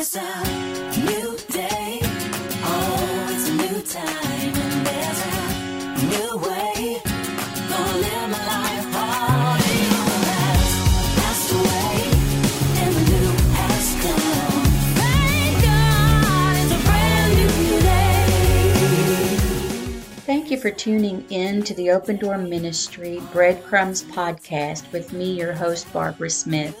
It's a new day. Oh, it's a new time. And there's a new way. Gonna live my life. All the old has passed away. And the new has come. Thank God it's a brand new day. Thank you for tuning in to the Open Door Ministry Breadcrumbs podcast with me, your host, Barbara Smith.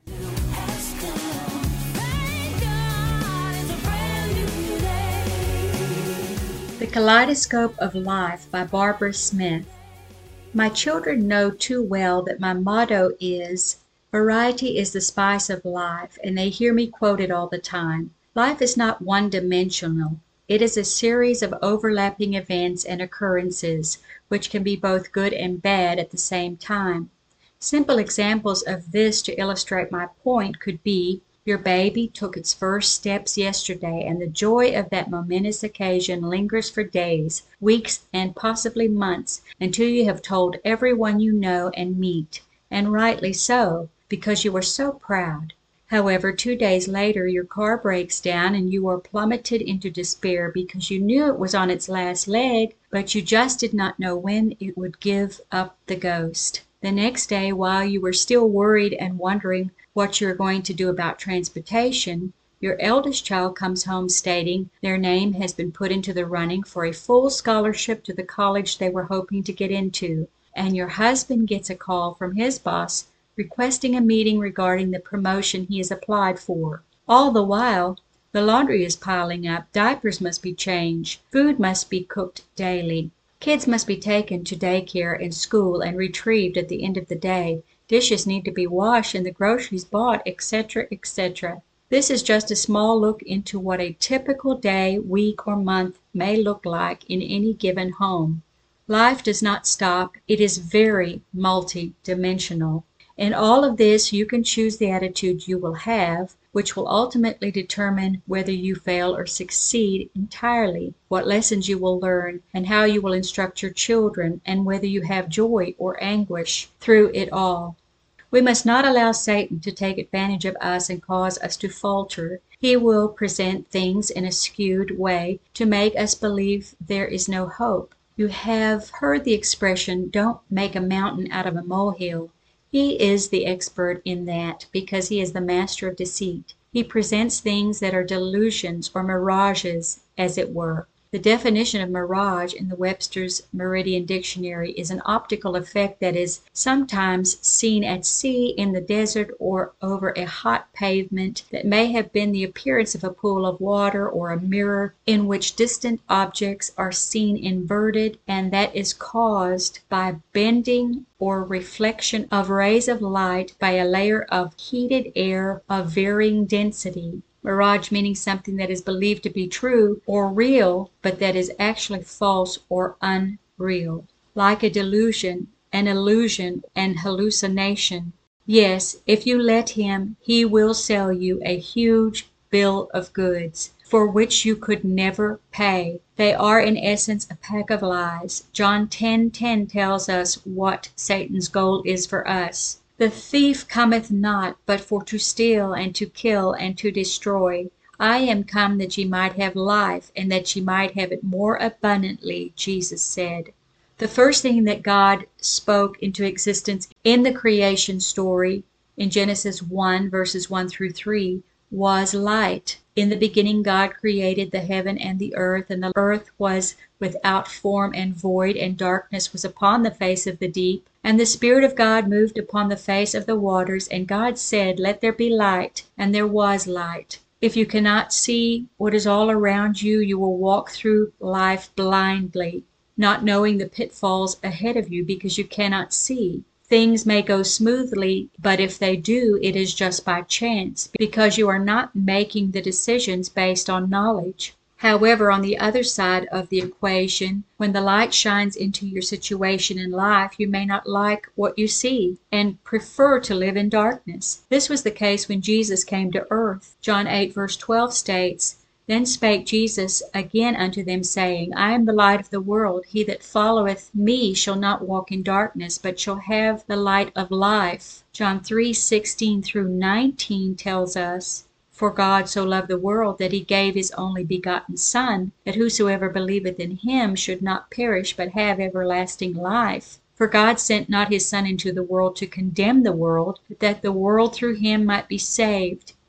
The Kaleidoscope of Life by Barbara Smith. My children know too well that my motto is Variety is the spice of life, and they hear me quote it all the time. Life is not one dimensional. It is a series of overlapping events and occurrences, which can be both good and bad at the same time. Simple examples of this to illustrate my point could be your baby took its first steps yesterday, and the joy of that momentous occasion lingers for days, weeks, and possibly months until you have told everyone you know and meet, and rightly so, because you are so proud. However, two days later your car breaks down and you are plummeted into despair because you knew it was on its last leg, but you just did not know when it would give up the ghost. The next day, while you were still worried and wondering what you are going to do about transportation, your eldest child comes home stating their name has been put into the running for a full scholarship to the college they were hoping to get into, and your husband gets a call from his boss requesting a meeting regarding the promotion he has applied for. All the while, the laundry is piling up, diapers must be changed, food must be cooked daily, kids must be taken to daycare and school and retrieved at the end of the day, dishes need to be washed and the groceries bought, etc., etc. This is just a small look into what a typical day, week, or month may look like in any given home. Life does not stop, it is very multi dimensional. In all of this you can choose the attitude you will have, which will ultimately determine whether you fail or succeed entirely, what lessons you will learn, and how you will instruct your children, and whether you have joy or anguish through it all. We must not allow Satan to take advantage of us and cause us to falter. He will present things in a skewed way to make us believe there is no hope. You have heard the expression, don't make a mountain out of a molehill. He is the expert in that because he is the master of deceit. He presents things that are delusions or mirages, as it were. The definition of mirage in the Webster's Meridian Dictionary is an optical effect that is sometimes seen at sea, in the desert, or over a hot pavement that may have been the appearance of a pool of water or a mirror in which distant objects are seen inverted, and that is caused by bending or reflection of rays of light by a layer of heated air of varying density. Mirage meaning something that is believed to be true or real, but that is actually false or unreal. Like a delusion, an illusion, an hallucination. Yes, if you let him, he will sell you a huge bill of goods for which you could never pay. They are in essence a pack of lies. John 10:10 tells us what Satan's goal is for us. The thief cometh not but for to steal and to kill and to destroy. I am come that ye might have life, and that ye might have it more abundantly, Jesus said. The first thing that God spoke into existence in the creation story in Genesis 1 verses 1 through 3 was light. In the beginning God created the heaven and the earth, and the earth was without form and void, and darkness was upon the face of the deep. And the Spirit of God moved upon the face of the waters, and God said, Let there be light, and there was light. If you cannot see what is all around you, you will walk through life blindly, not knowing the pitfalls ahead of you because you cannot see. Things may go smoothly, but if they do it is just by chance, because you are not making the decisions based on knowledge. However, on the other side of the equation, when the light shines into your situation in life, you may not like what you see and prefer to live in darkness. This was the case when Jesus came to earth. John 8 verse 12 states, then spake Jesus again unto them, saying, I am the light of the world. He that followeth me shall not walk in darkness, but shall have the light of life. John 3 16 through 19 tells us, For God so loved the world that he gave his only begotten Son, that whosoever believeth in him should not perish, but have everlasting life. For God sent not his Son into the world to condemn the world, but that the world through him might be saved.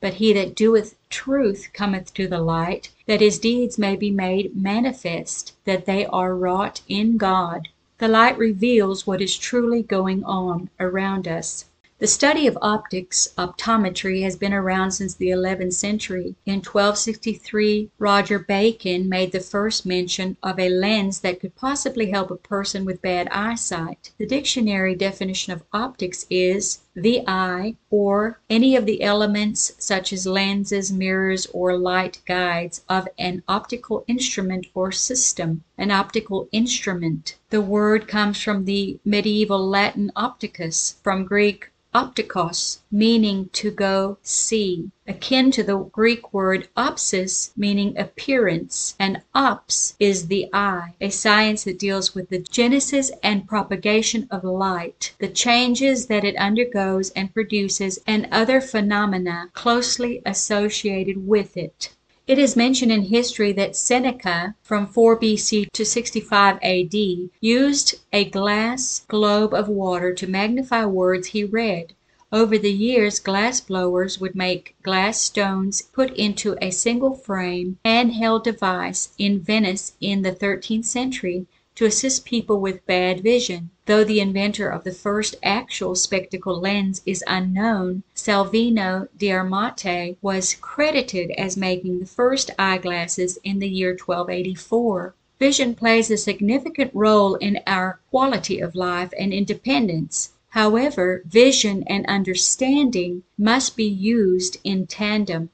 But he that doeth truth cometh to the light, that his deeds may be made manifest, that they are wrought in God. The light reveals what is truly going on around us. The study of optics, optometry, has been around since the eleventh century. In 1263 Roger Bacon made the first mention of a lens that could possibly help a person with bad eyesight. The dictionary definition of optics is the eye, or any of the elements such as lenses, mirrors, or light guides of an optical instrument or system. An optical instrument. The word comes from the medieval Latin opticus, from Greek optikos, meaning to go see, akin to the Greek word opsis, meaning appearance, and ops is the eye, a science that deals with the genesis and propagation of light, the changes that it undergoes and produces, and other phenomena closely associated with it. It is mentioned in history that Seneca, from 4 B.C. to 65 A.D., used a glass globe of water to magnify words he read. Over the years glass blowers would make glass stones put into a single frame, hand held device in Venice in the thirteenth century to assist people with bad vision. Though the inventor of the first actual spectacle lens is unknown, Salvino d'Armate was credited as making the first eyeglasses in the year 1284. Vision plays a significant role in our quality of life and independence. However, vision and understanding must be used in tandem.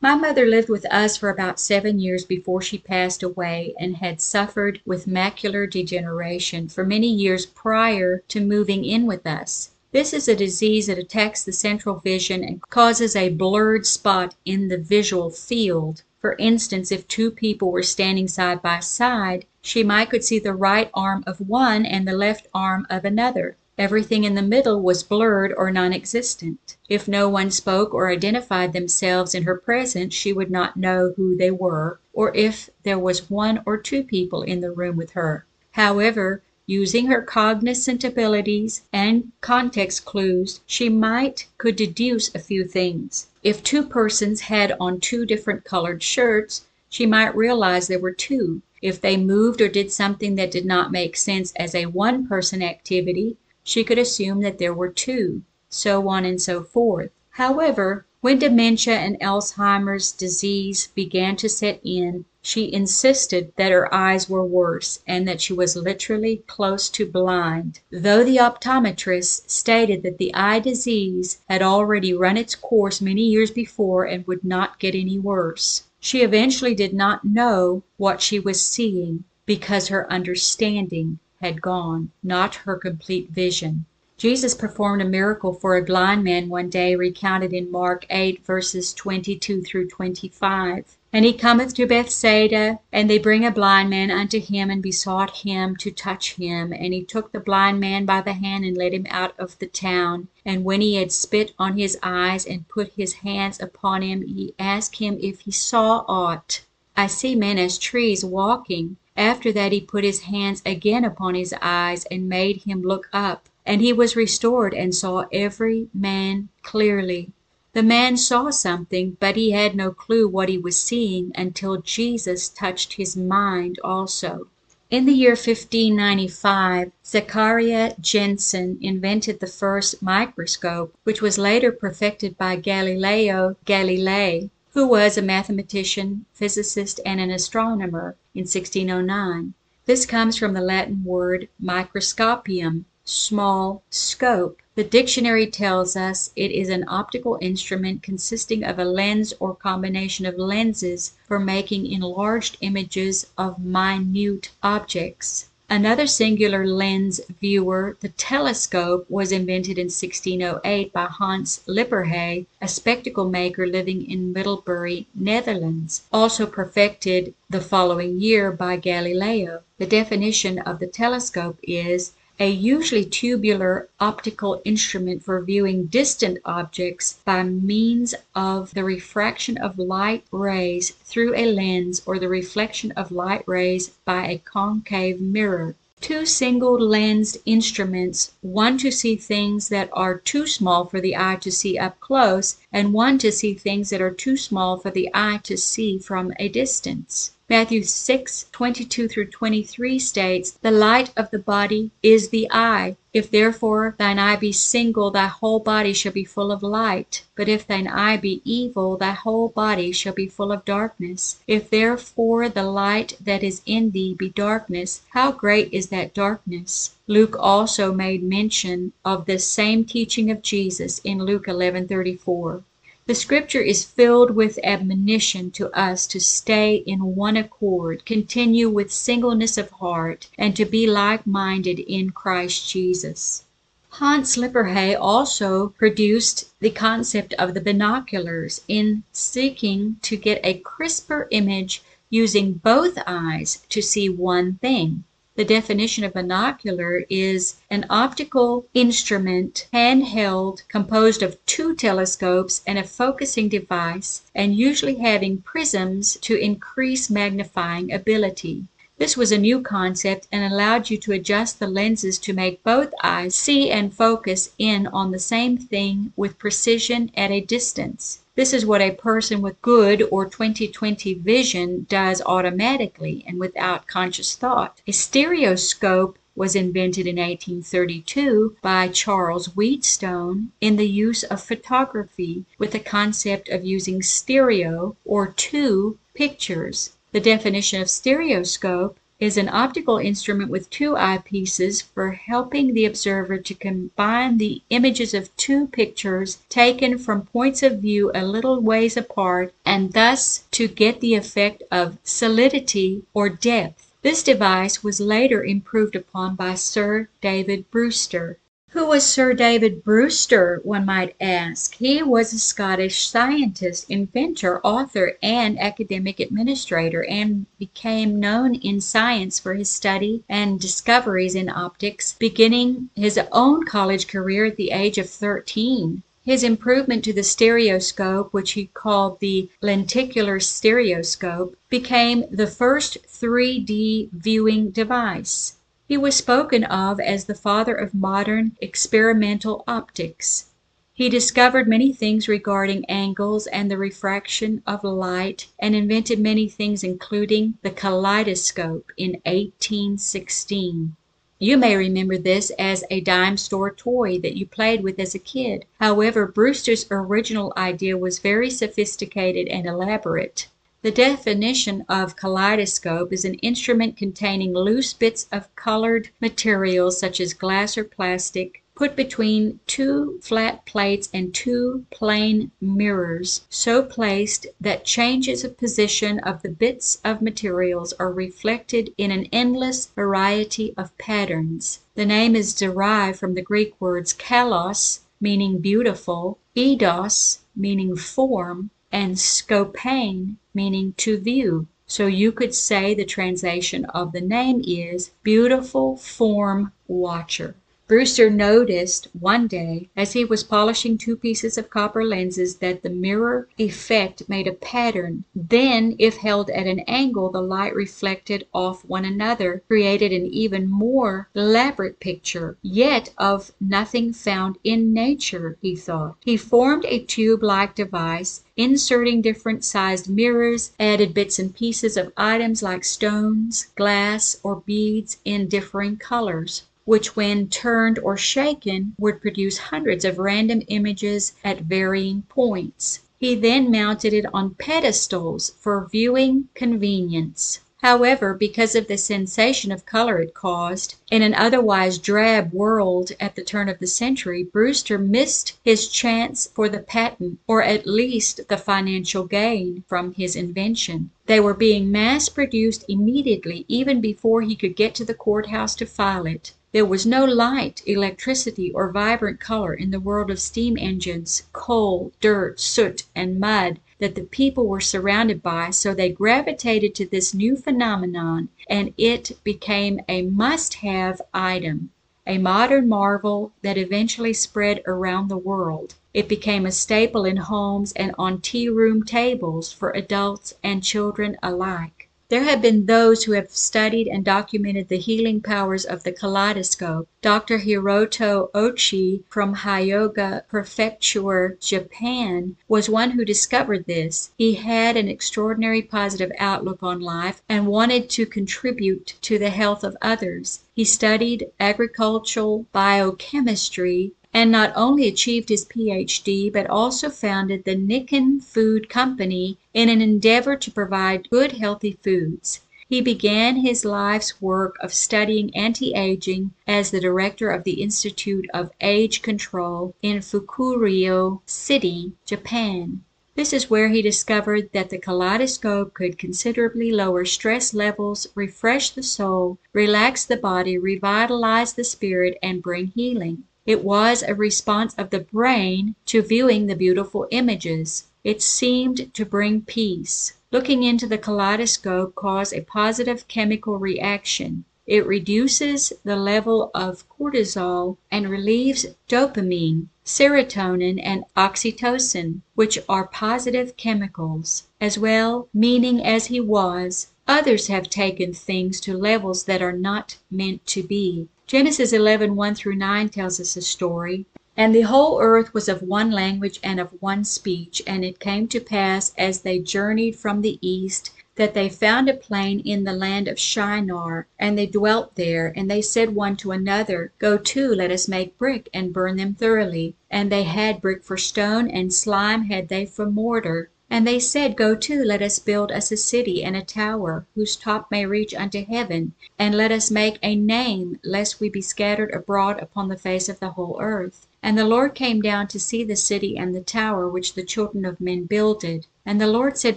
My mother lived with us for about seven years before she passed away and had suffered with macular degeneration for many years prior to moving in with us. This is a disease that attacks the central vision and causes a blurred spot in the visual field. For instance, if two people were standing side by side, she might could see the right arm of one and the left arm of another. Everything in the middle was blurred or non existent. If no one spoke or identified themselves in her presence she would not know who they were, or if there was one or two people in the room with her. However, using her cognizant abilities and context clues, she might could deduce a few things. If two persons had on two different colored shirts, she might realize there were two. If they moved or did something that did not make sense as a one person activity, she could assume that there were two, so on and so forth. However, when dementia and Alzheimer's disease began to set in, she insisted that her eyes were worse and that she was literally close to blind, though the optometrist stated that the eye disease had already run its course many years before and would not get any worse. She eventually did not know what she was seeing because her understanding had gone, not her complete vision. Jesus performed a miracle for a blind man one day recounted in Mark 8 verses 22 through 25. And he cometh to Bethsaida, and they bring a blind man unto him, and besought him to touch him. And he took the blind man by the hand, and led him out of the town. And when he had spit on his eyes, and put his hands upon him, he asked him if he saw aught. I see men as trees walking. After that he put his hands again upon his eyes, and made him look up. And he was restored, and saw every man clearly. The man saw something, but he had no clue what he was seeing until Jesus touched his mind also. In the year 1595 Zachariah Janssen invented the first microscope, which was later perfected by Galileo Galilei, who was a mathematician, physicist, and an astronomer, in 1609. This comes from the Latin word microscopium, small scope. The dictionary tells us it is an optical instrument consisting of a lens or combination of lenses for making enlarged images of minute objects. Another singular lens viewer, the telescope, was invented in 1608 by Hans Lippershey, a spectacle maker living in Middelburg, Netherlands, also perfected the following year by Galileo. The definition of the telescope is a usually tubular optical instrument for viewing distant objects by means of the refraction of light rays through a lens or the reflection of light rays by a concave mirror. Two single lensed instruments, one to see things that are too small for the eye to see up close, and one to see things that are too small for the eye to see from a distance. Matthew 6, 22 through 23 states, The light of the body is the eye. If therefore thine eye be single, thy whole body shall be full of light. But if thine eye be evil, thy whole body shall be full of darkness. If therefore the light that is in thee be darkness, how great is that darkness? Luke also made mention of this same teaching of Jesus in Luke 11:34. The scripture is filled with admonition to us to stay in one accord, continue with singleness of heart, and to be like minded in Christ Jesus. Hans Lippershey also produced the concept of the binoculars in seeking to get a crisper image using both eyes to see one thing. The definition of binocular is an optical instrument hand-held composed of two telescopes and a focusing device and usually having prisms to increase magnifying ability. This was a new concept and allowed you to adjust the lenses to make both eyes see and focus in on the same thing with precision at a distance. This is what a person with good or 20/20 vision does automatically and without conscious thought. A stereoscope was invented in 1832 by Charles Wheatstone in the use of photography with the concept of using stereo or two pictures. The definition of stereoscope is an optical instrument with two eyepieces for helping the observer to combine the images of two pictures taken from points of view a little ways apart and thus to get the effect of solidity or depth. This device was later improved upon by Sir David Brewster. Who was Sir David Brewster, one might ask? He was a Scottish scientist, inventor, author, and academic administrator, and became known in science for his study and discoveries in optics, beginning his own college career at the age of thirteen. His improvement to the stereoscope, which he called the lenticular stereoscope, became the first 3D viewing device. He was spoken of as the father of modern experimental optics. He discovered many things regarding angles and the refraction of light, and invented many things including the kaleidoscope in 1816. You may remember this as a dime store toy that you played with as a kid. However, Brewster's original idea was very sophisticated and elaborate. The definition of kaleidoscope is an instrument containing loose bits of colored materials such as glass or plastic, put between two flat plates and two plane mirrors, so placed that changes of position of the bits of materials are reflected in an endless variety of patterns. The name is derived from the Greek words kalos, meaning beautiful, eidos, meaning form, and skopein, meaning to view. So you could say the translation of the name is Beautiful Form Watcher. Brewster noticed one day, as he was polishing two pieces of copper lenses, that the mirror effect made a pattern; then, if held at an angle, the light reflected off one another created an even more elaborate picture, yet of nothing found in nature, he thought. He formed a tube like device, inserting different sized mirrors, added bits and pieces of items like stones, glass, or beads in differing colors which when turned or shaken would produce hundreds of random images at varying points. He then mounted it on pedestals for viewing convenience. However, because of the sensation of color it caused in an otherwise drab world at the turn of the century, Brewster missed his chance for the patent, or at least the financial gain, from his invention. They were being mass produced immediately, even before he could get to the courthouse to file it. There was no light, electricity, or vibrant color in the world of steam engines, coal, dirt, soot, and mud that the people were surrounded by, so they gravitated to this new phenomenon and it became a must have item, a modern marvel that eventually spread around the world. It became a staple in homes and on tea room tables for adults and children alike. There have been those who have studied and documented the healing powers of the kaleidoscope. Dr. Hiroto Ochi from Hyogo Prefecture, Japan, was one who discovered this. He had an extraordinary positive outlook on life and wanted to contribute to the health of others. He studied agricultural biochemistry and not only achieved his Ph.D. but also founded the Nikken Food Company in an endeavor to provide good healthy foods. He began his life's work of studying anti-aging as the director of the Institute of Age Control in Fukuroi City, Japan. This is where he discovered that the kaleidoscope could considerably lower stress levels, refresh the soul, relax the body, revitalize the spirit, and bring healing. It was a response of the brain to viewing the beautiful images. It seemed to bring peace. Looking into the kaleidoscope caused a positive chemical reaction. It reduces the level of cortisol and relieves dopamine, serotonin, and oxytocin, which are positive chemicals. As well meaning as he was, others have taken things to levels that are not meant to be. Genesis 11 1 through 9 tells us a story. And the whole earth was of one language and of one speech. And it came to pass, as they journeyed from the east, that they found a plain in the land of Shinar, and they dwelt there. And they said one to another, Go to, let us make brick, and burn them thoroughly. And they had brick for stone, and slime had they for mortar. And they said, Go to, let us build us a city and a tower, whose top may reach unto heaven, and let us make a name, lest we be scattered abroad upon the face of the whole earth. And the Lord came down to see the city and the tower which the children of men builded. And the Lord said,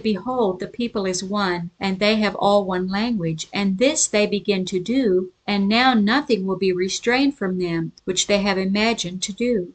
Behold, the people is one, and they have all one language, and this they begin to do, and now nothing will be restrained from them which they have imagined to do.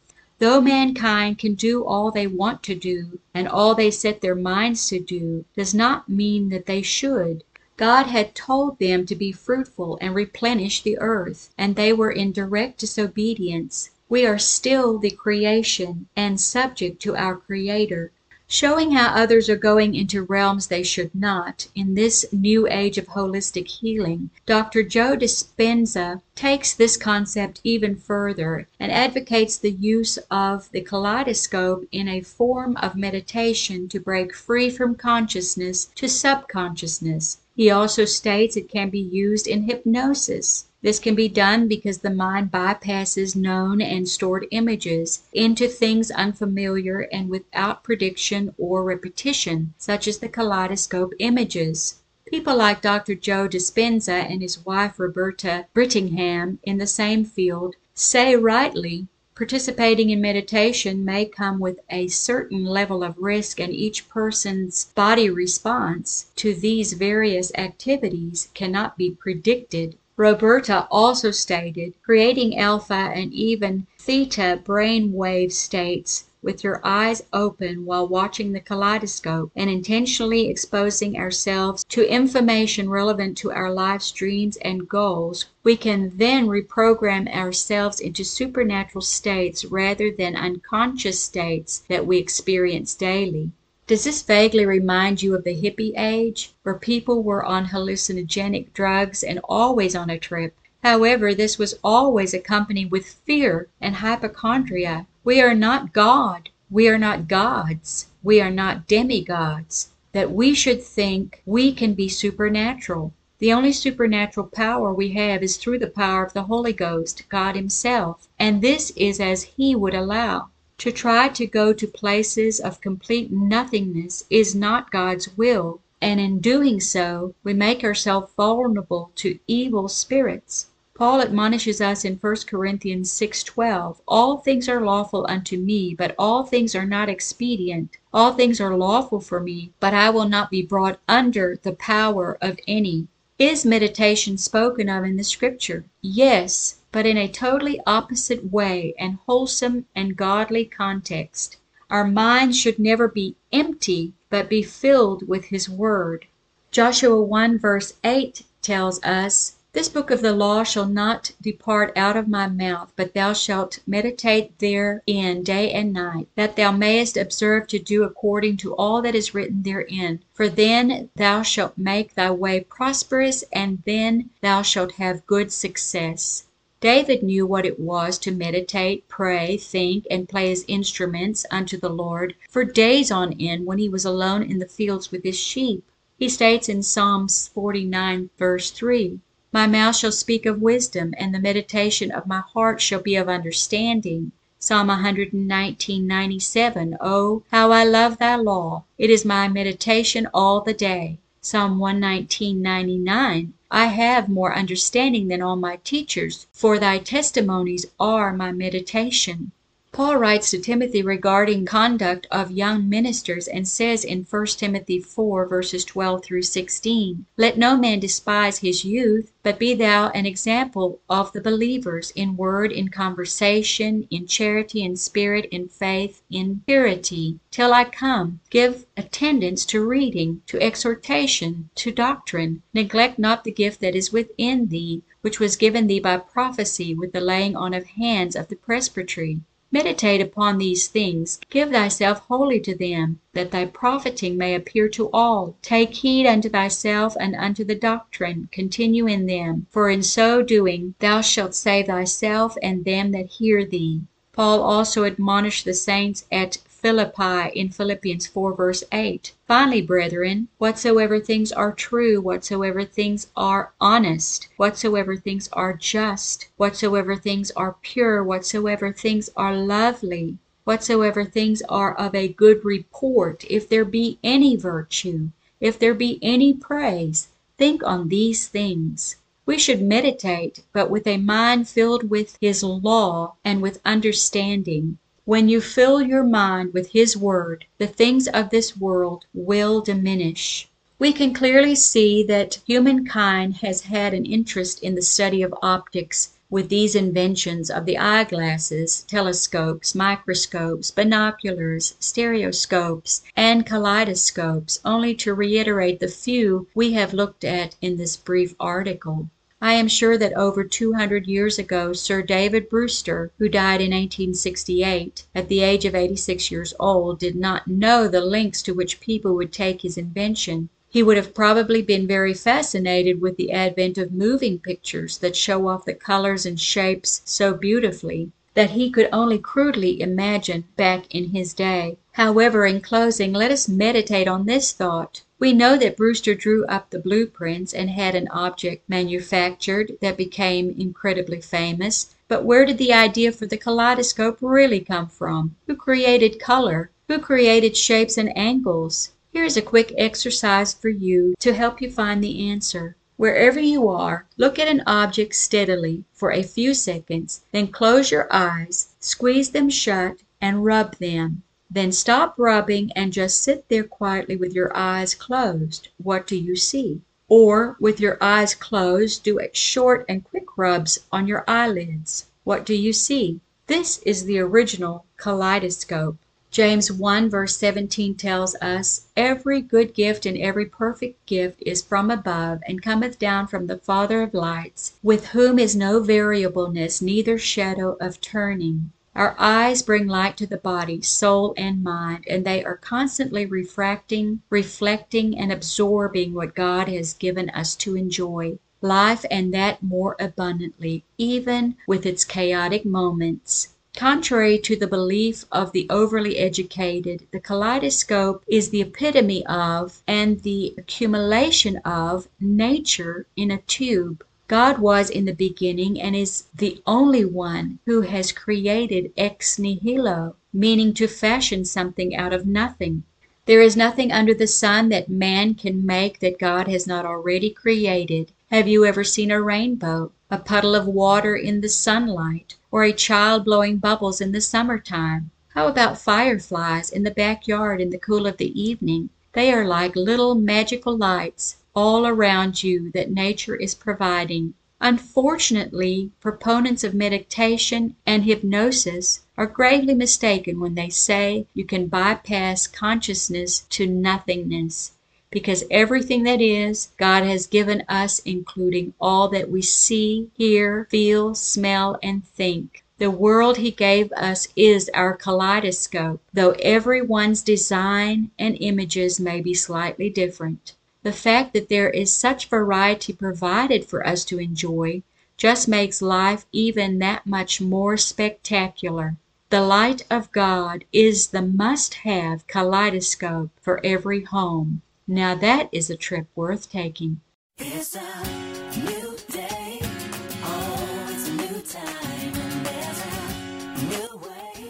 Though mankind can do all they want to do, and all they set their minds to do, does not mean that they should. God had told them to be fruitful and replenish the earth, and they were in direct disobedience. We are still the creation, and subject to our Creator. Showing how others are going into realms they should not, in this new age of holistic healing, Dr. Joe Dispenza takes this concept even further and advocates the use of the kaleidoscope in a form of meditation to break free from consciousness to subconsciousness. He also states it can be used in hypnosis. This can be done because the mind bypasses known and stored images into things unfamiliar and without prediction or repetition, such as the kaleidoscope images. People like Dr. Joe Dispenza and his wife Roberta Brittingham in the same field say rightly Participating in meditation may come with a certain level of risk, and each person's body response to these various activities cannot be predicted. Roberta also stated, creating alpha and even theta brain wave states with your eyes open while watching the kaleidoscope and intentionally exposing ourselves to information relevant to our life's dreams and goals, we can then reprogram ourselves into supernatural states rather than unconscious states that we experience daily. Does this vaguely remind you of the hippie age, where people were on hallucinogenic drugs and always on a trip? However, this was always accompanied with fear and hypochondria. We are not God. We are not gods. We are not demigods, that we should think we can be supernatural. The only supernatural power we have is through the power of the Holy Ghost, God Himself, and this is as He would allow. To try to go to places of complete nothingness is not God's will, and in doing so we make ourselves vulnerable to evil spirits. Paul admonishes us in 1 Corinthians 6:12, "All things are lawful unto me, but all things are not expedient. All things are lawful for me, but I will not be brought under the power of any." Is meditation spoken of in the Scripture? Yes, but in a totally opposite way and wholesome and godly context. Our minds should never be empty, but be filled with His Word. Joshua 1 verse 8 tells us, this book of the law shall not depart out of my mouth, but thou shalt meditate therein day and night, that thou mayest observe to do according to all that is written therein. For then thou shalt make thy way prosperous, and then thou shalt have good success. David knew what it was to meditate, pray, think, and play his instruments unto the Lord for days on end when he was alone in the fields with his sheep. He states in Psalms 49 verse 3. My mouth shall speak of wisdom, and the meditation of my heart shall be of understanding. Psalm 119:97. Oh, how I love thy law! It is my meditation all the day. Psalm 119:99. I have more understanding than all my teachers, for thy testimonies are my meditation. Paul writes to Timothy regarding conduct of young ministers and says in 1 Timothy 4 verses 12 through 16, Let no man despise his youth, but be thou an example of the believers in word, in conversation, in charity, in spirit, in faith, in purity, till I come. Give attendance to reading, to exhortation, to doctrine. Neglect not the gift that is within thee, which was given thee by prophecy with the laying on of hands of the presbytery. Meditate upon these things, give thyself wholly to them, that thy profiting may appear to all. Take heed unto thyself and unto the doctrine, continue in them, for in so doing thou shalt save thyself and them that hear thee. Paul also admonished the saints at Philippi in Philippians 4 verse 8. Finally, brethren, whatsoever things are true, whatsoever things are honest, whatsoever things are just, whatsoever things are pure, whatsoever things are lovely, whatsoever things are of a good report, if there be any virtue, if there be any praise, think on these things. We should meditate, but with a mind filled with His law and with understanding. When you fill your mind with His Word, the things of this world will diminish. We can clearly see that humankind has had an interest in the study of optics with these inventions of the eyeglasses, telescopes, microscopes, binoculars, stereoscopes, and kaleidoscopes, only to reiterate the few we have looked at in this brief article. I am sure that over two hundred years ago Sir David Brewster, who died in 1868 at the age of 86 years old, did not know the lengths to which people would take his invention. He would have probably been very fascinated with the advent of moving pictures that show off the colors and shapes so beautifully that he could only crudely imagine back in his day. However, in closing, let us meditate on this thought. We know that Brewster drew up the blueprints and had an object manufactured that became incredibly famous, but where did the idea for the kaleidoscope really come from? Who created color? Who created shapes and angles? Here is a quick exercise for you to help you find the answer. Wherever you are, look at an object steadily for a few seconds, then close your eyes, squeeze them shut, and rub them. Then stop rubbing and just sit there quietly with your eyes closed. What do you see? Or, with your eyes closed, do short and quick rubs on your eyelids. What do you see? This is the original kaleidoscope. James 1 verse 17 tells us, Every good gift and every perfect gift is from above, and cometh down from the Father of lights, with whom is no variableness, neither shadow of turning. Our eyes bring light to the body, soul, and mind, and they are constantly refracting, reflecting, and absorbing what God has given us to enjoy life and that more abundantly, even with its chaotic moments. Contrary to the belief of the overly educated, the kaleidoscope is the epitome of, and the accumulation of, nature in a tube. God was in the beginning and is the only one who has created ex nihilo, meaning to fashion something out of nothing. There is nothing under the sun that man can make that God has not already created. Have you ever seen a rainbow, a puddle of water in the sunlight? or a child blowing bubbles in the summer time? How about fireflies in the back yard in the cool of the evening? They are like little magical lights all around you that nature is providing. Unfortunately, proponents of meditation and hypnosis are gravely mistaken when they say you can bypass consciousness to nothingness because everything that is, God has given us, including all that we see, hear, feel, smell, and think. The world He gave us is our kaleidoscope, though everyone's design and images may be slightly different. The fact that there is such variety provided for us to enjoy just makes life even that much more spectacular. The light of God is the must have kaleidoscope for every home. Now that is a trip worth taking.